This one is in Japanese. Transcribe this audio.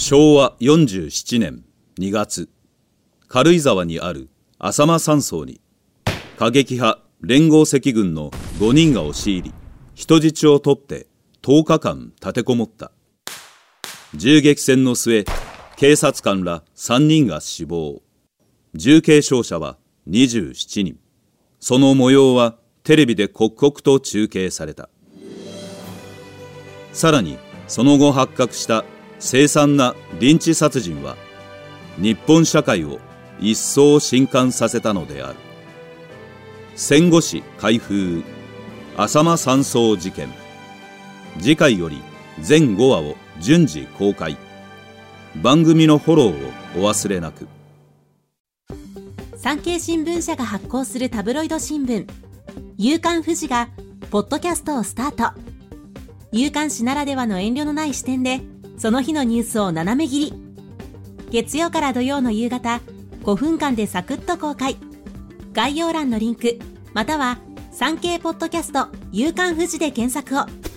昭和47年2月軽井沢にある浅間山荘に過激派連合赤軍の5人が押し入り人質を取って10日間立てこもった。銃撃戦の末警察官ら3人が死亡。重軽傷者は27人。その模様はテレビで刻々と中継された。さらにその後発覚した凄惨なリンチ殺人は日本社会を一層震撼させたのである。戦後史開封浅間山荘事件。次回より全5話を順次公開。番組のフォローをお忘れなく。産経新聞社が発行するタブロイド新聞。夕刊富士がポッドキャストをスタート。夕刊誌ならではの遠慮のない視点でその日のニュースを斜め切り。月曜から土曜の夕方5分間でサクッと公開。概要欄のリンクまたは産経ポッドキャスト夕刊富士で検索を。